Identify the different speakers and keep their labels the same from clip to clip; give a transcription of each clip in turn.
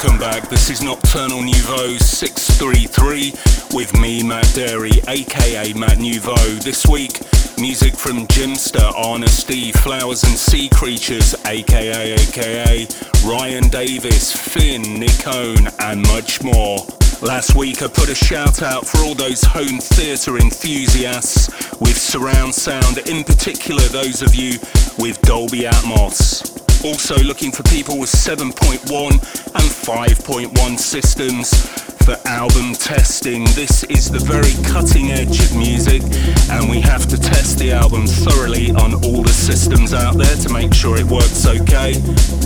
Speaker 1: welcome back. This is Nocturnal Nouveau 633 with me, Matt Darey, aka Matt Nouveau. This week, music from Jimster, Steve, Flowers and Sea Creatures, aka aka Ryan Davis, Finn, Nicone, and much more. Last week I put a shout out for all those home theatre enthusiasts with surround sound, in particular those of you with Dolby Atmos. Also looking for people with 7.1 and 5.1 systems for album testing. This is the very cutting edge of music and we have to test the album thoroughly on all the systems out there to make sure it works okay.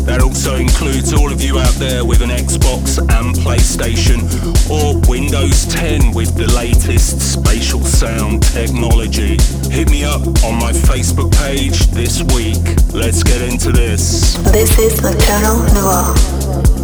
Speaker 1: That also includes all of you out there with an Xbox and PlayStation or Windows 10 with the latest spatial sound technology. Hit me up on my Facebook page this week. Let's get into this.
Speaker 2: This is Nocturnal Noir.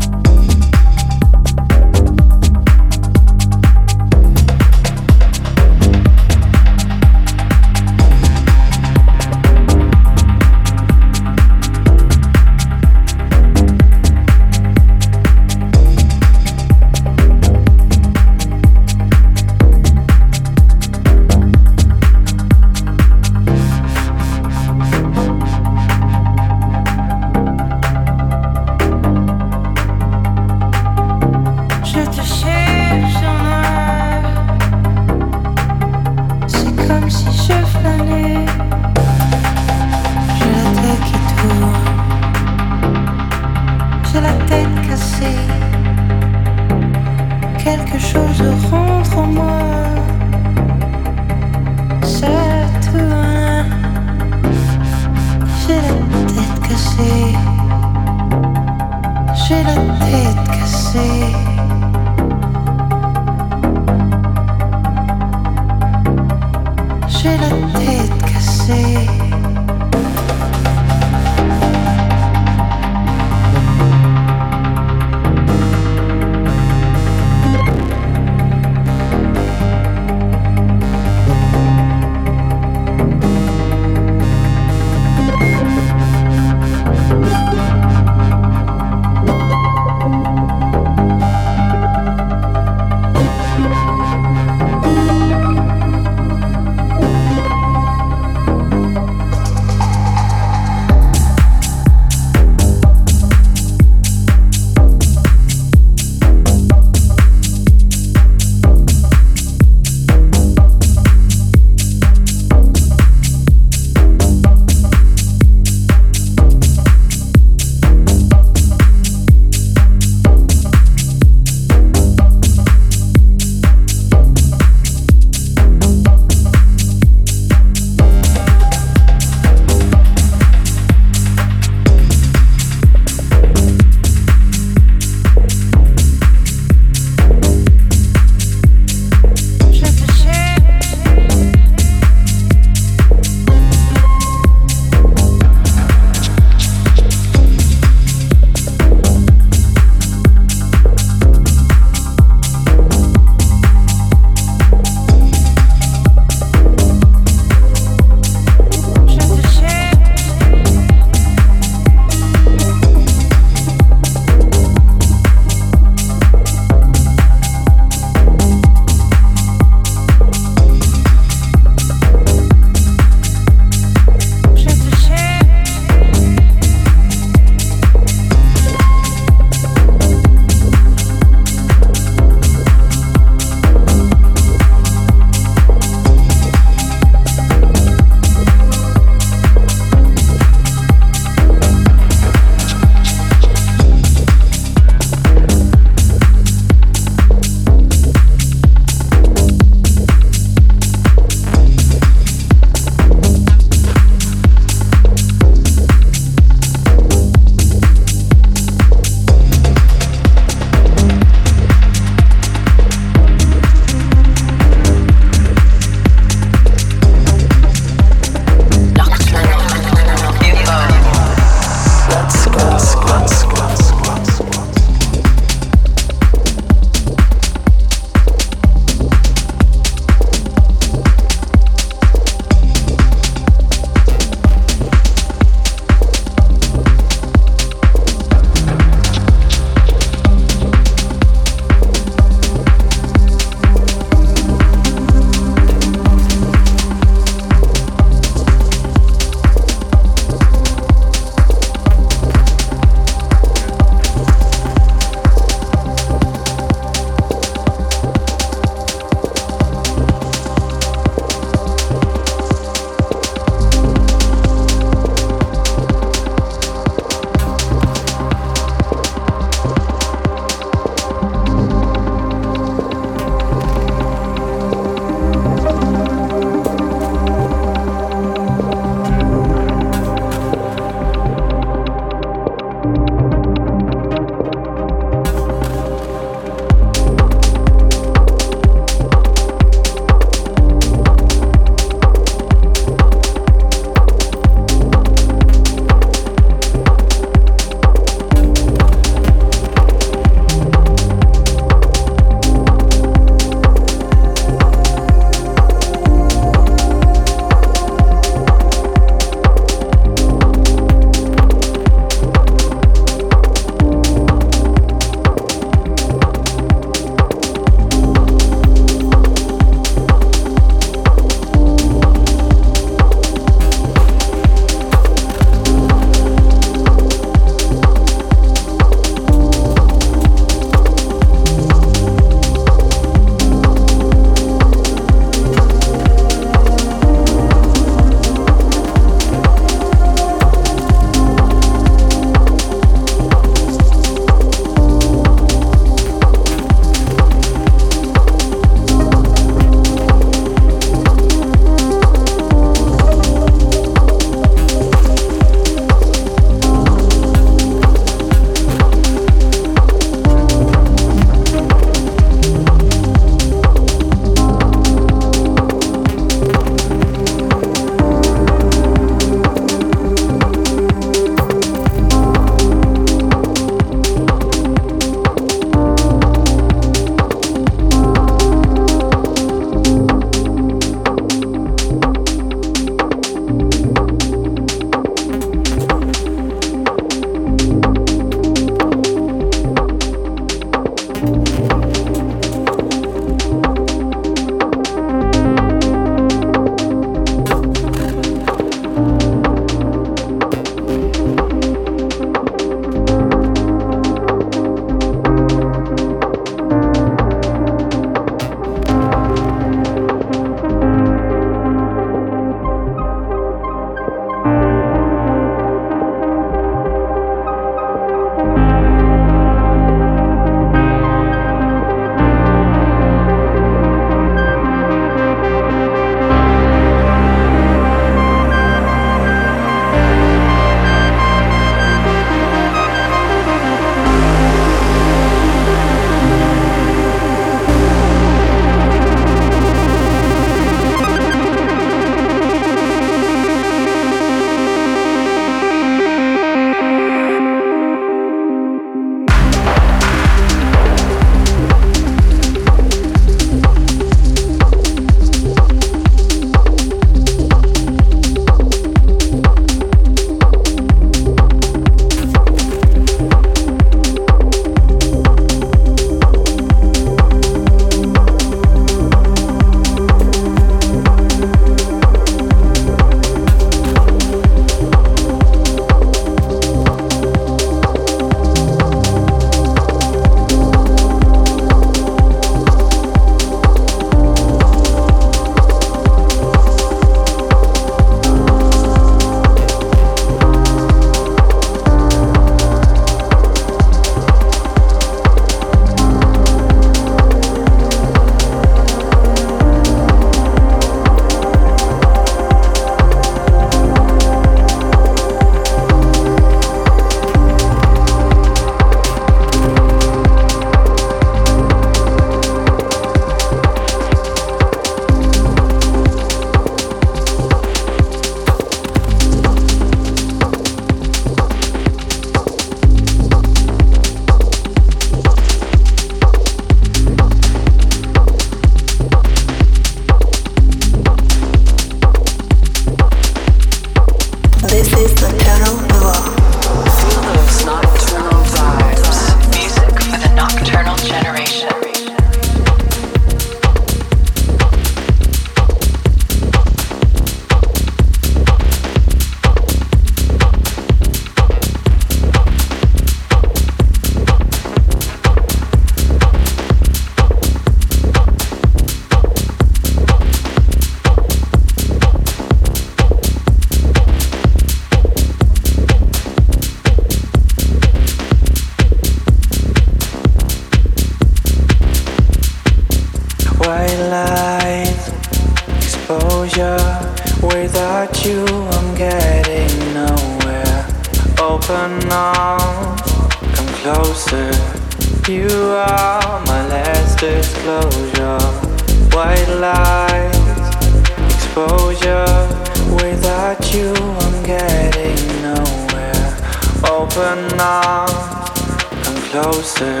Speaker 3: Open come closer.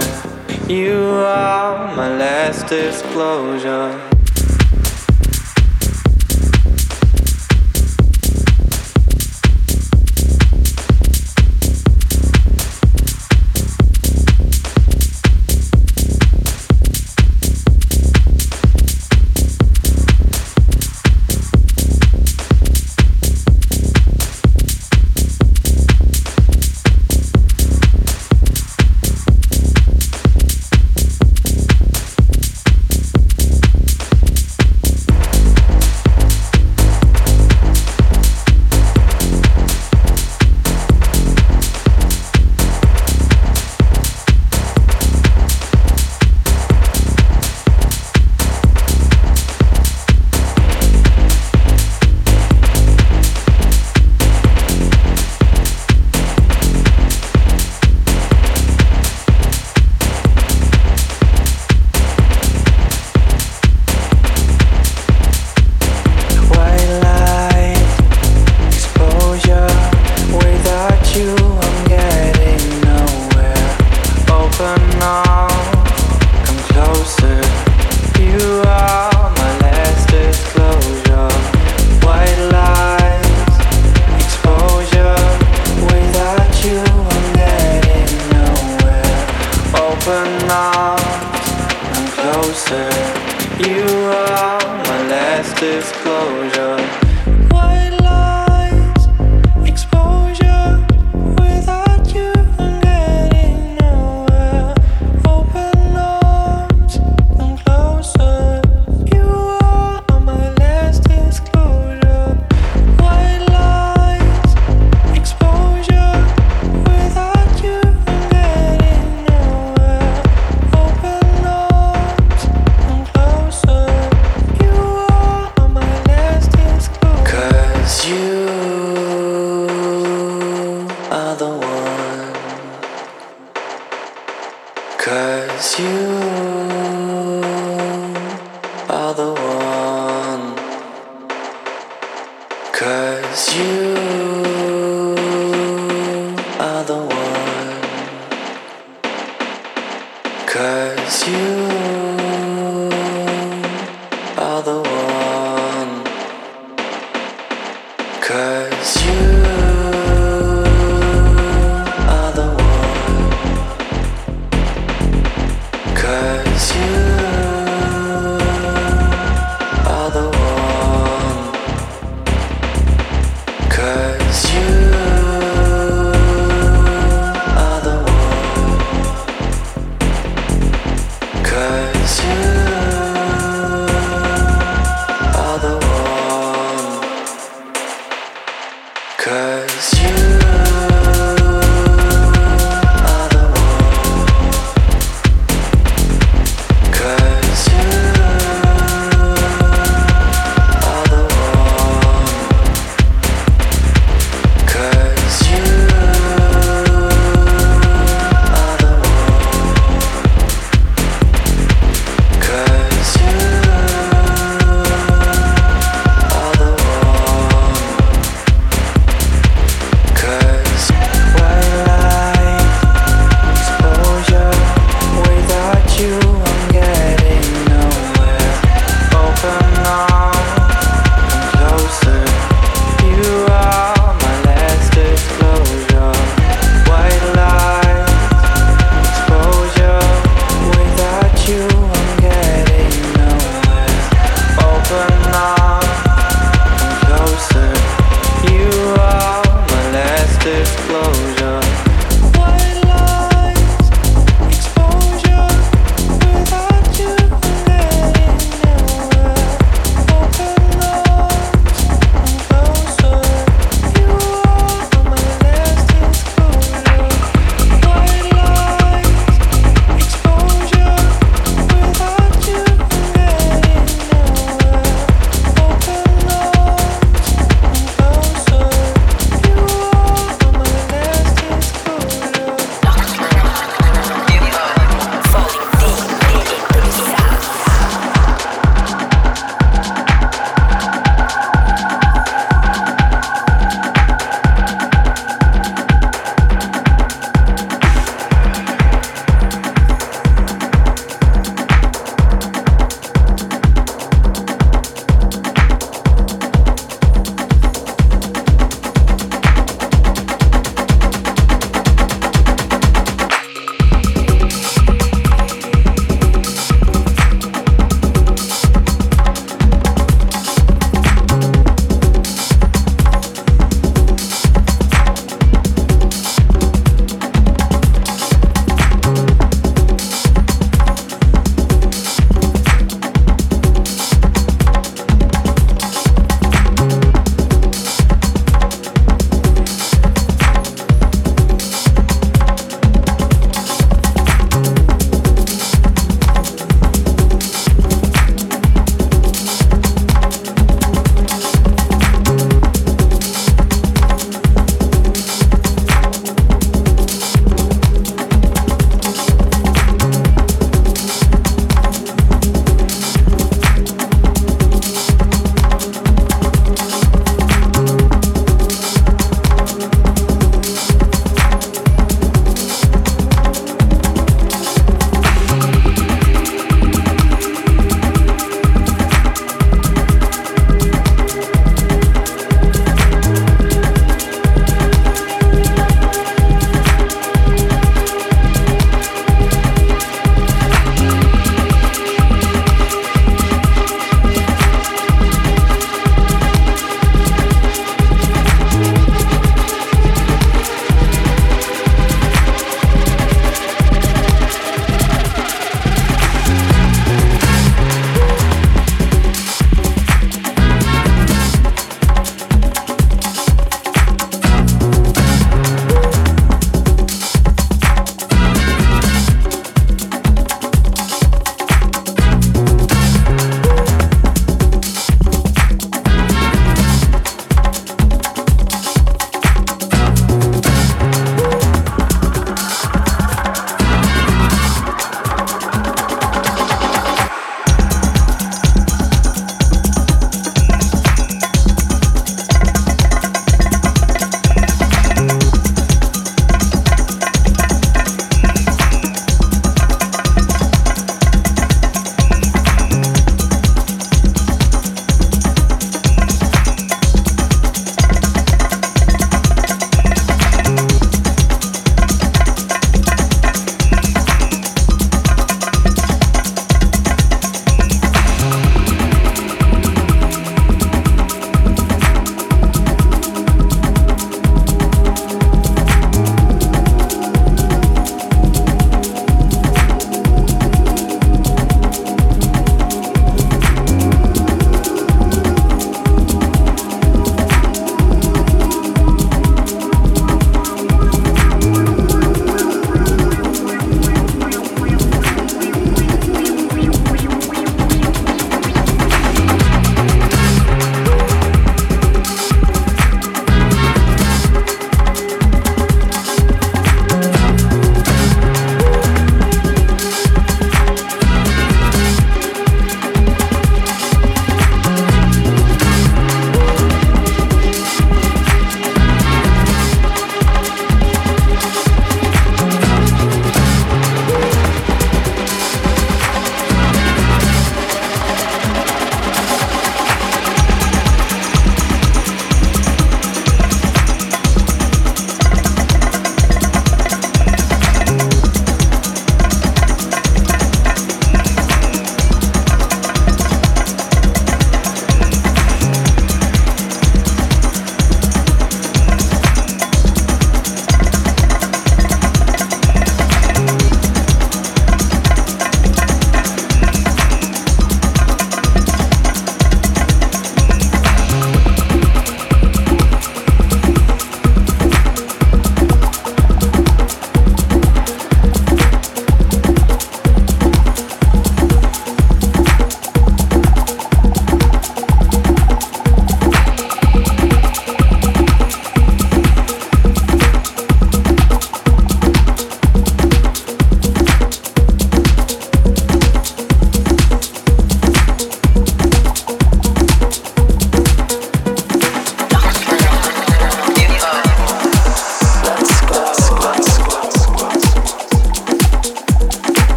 Speaker 3: You are my last disclosure.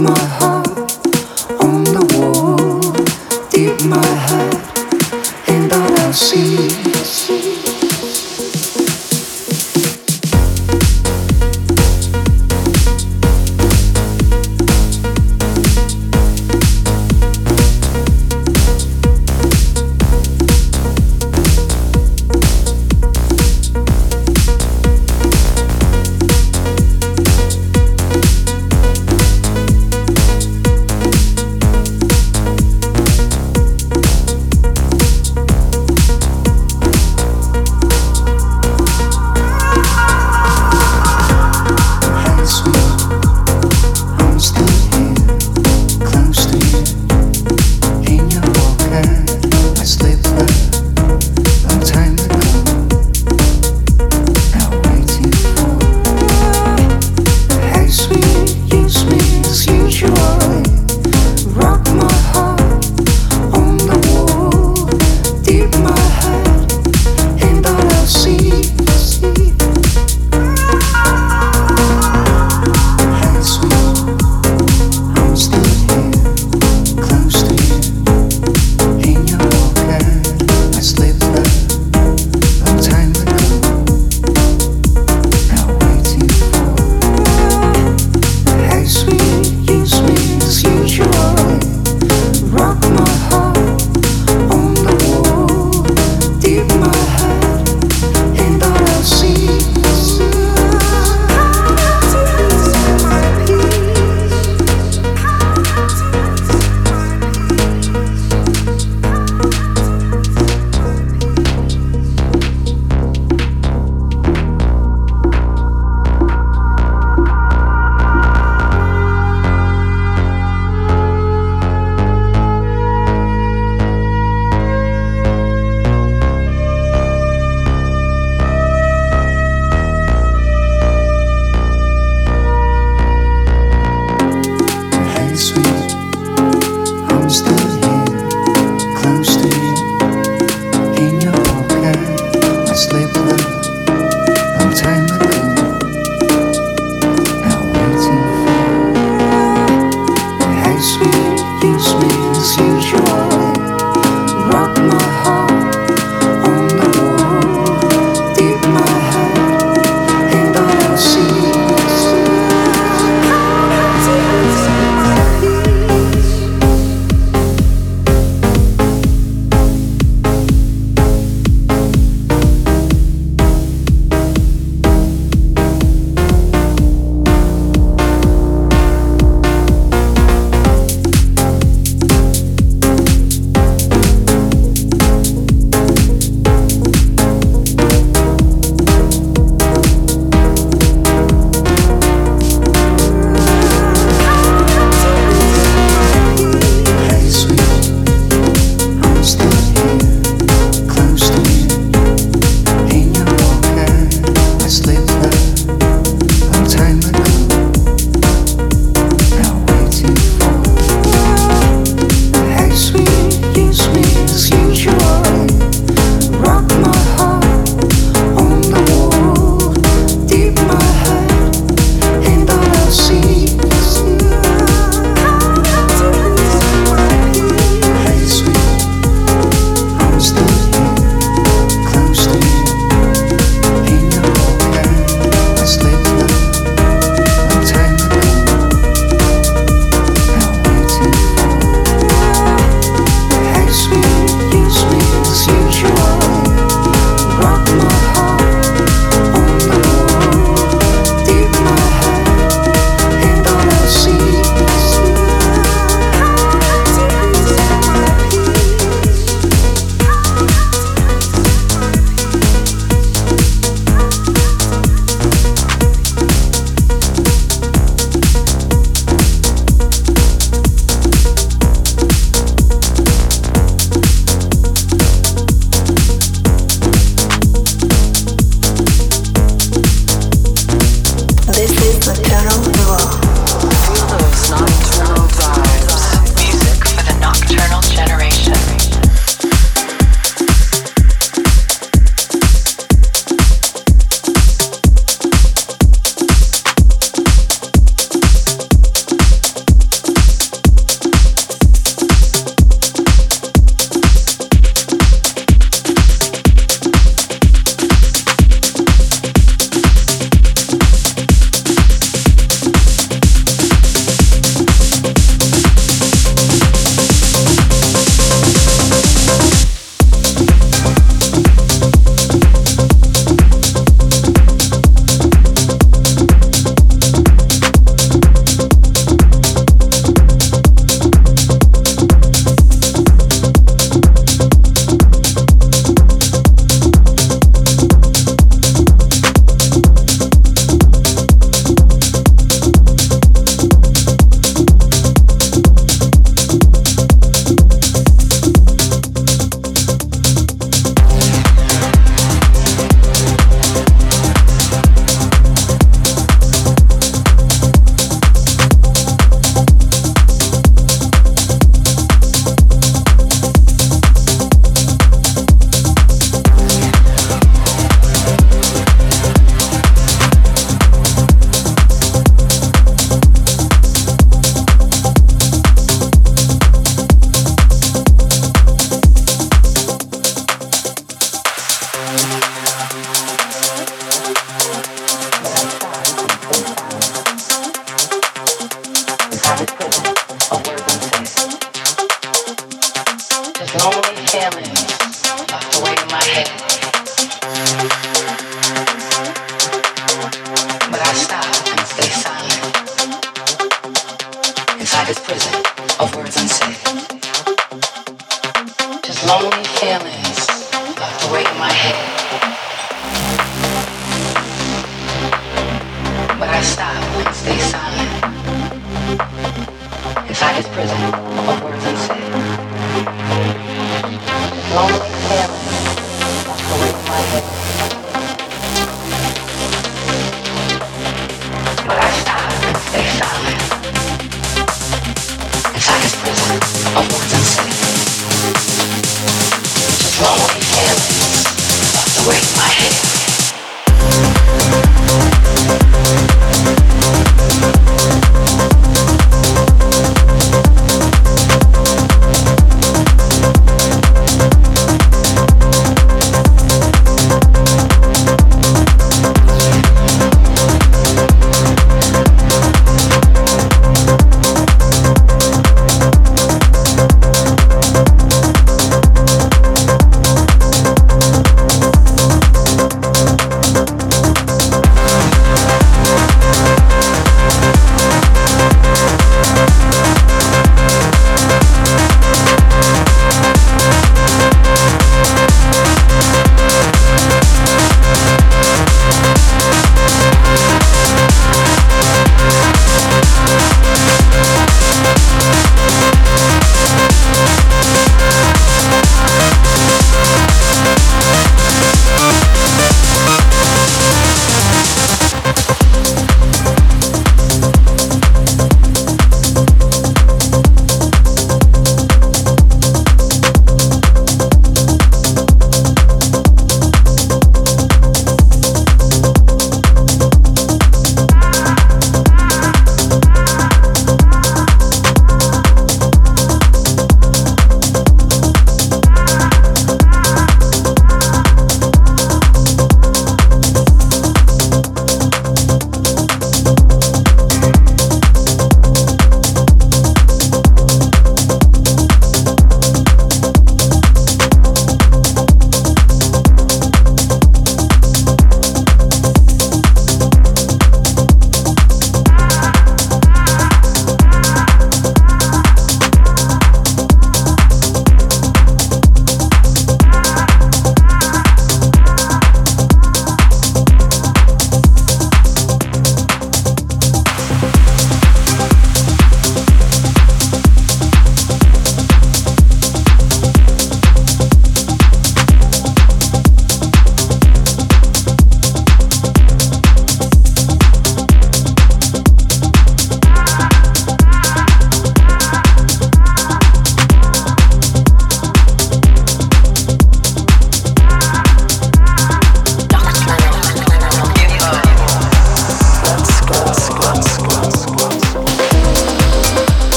Speaker 1: my heart.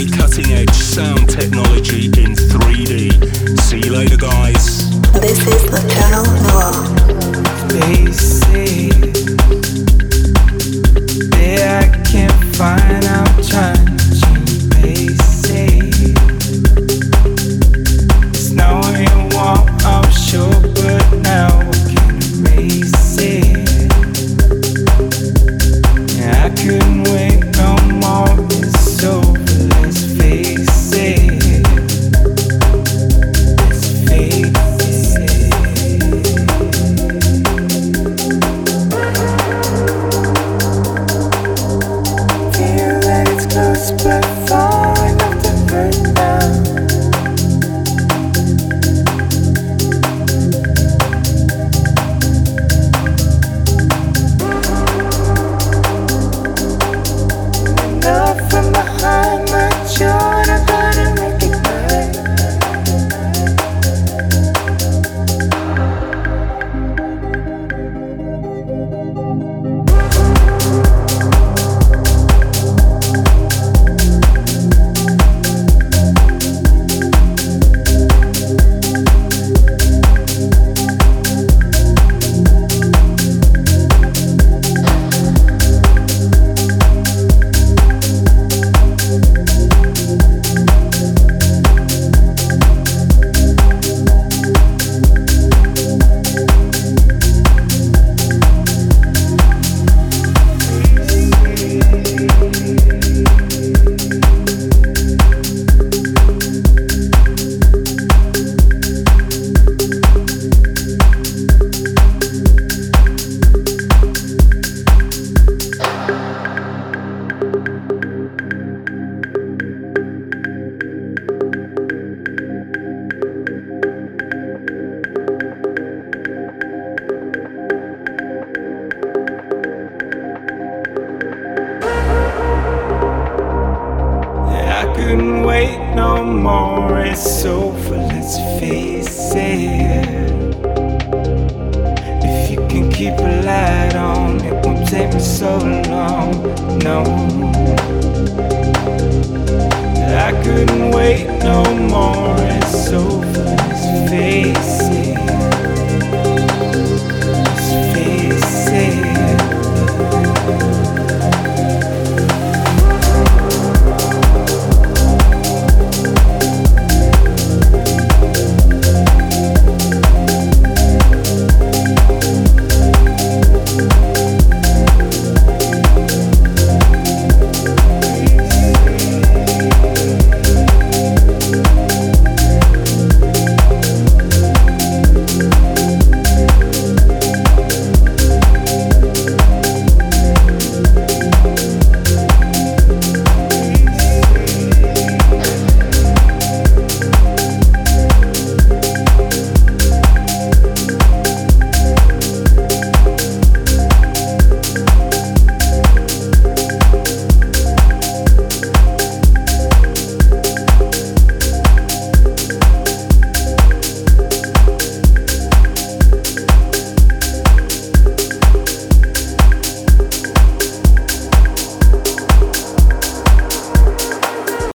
Speaker 1: Very cutting edge sound technology in 3D. See you later, guys.
Speaker 2: This is Nocturnal Noir.
Speaker 4: Basic. Yeah, I can't find out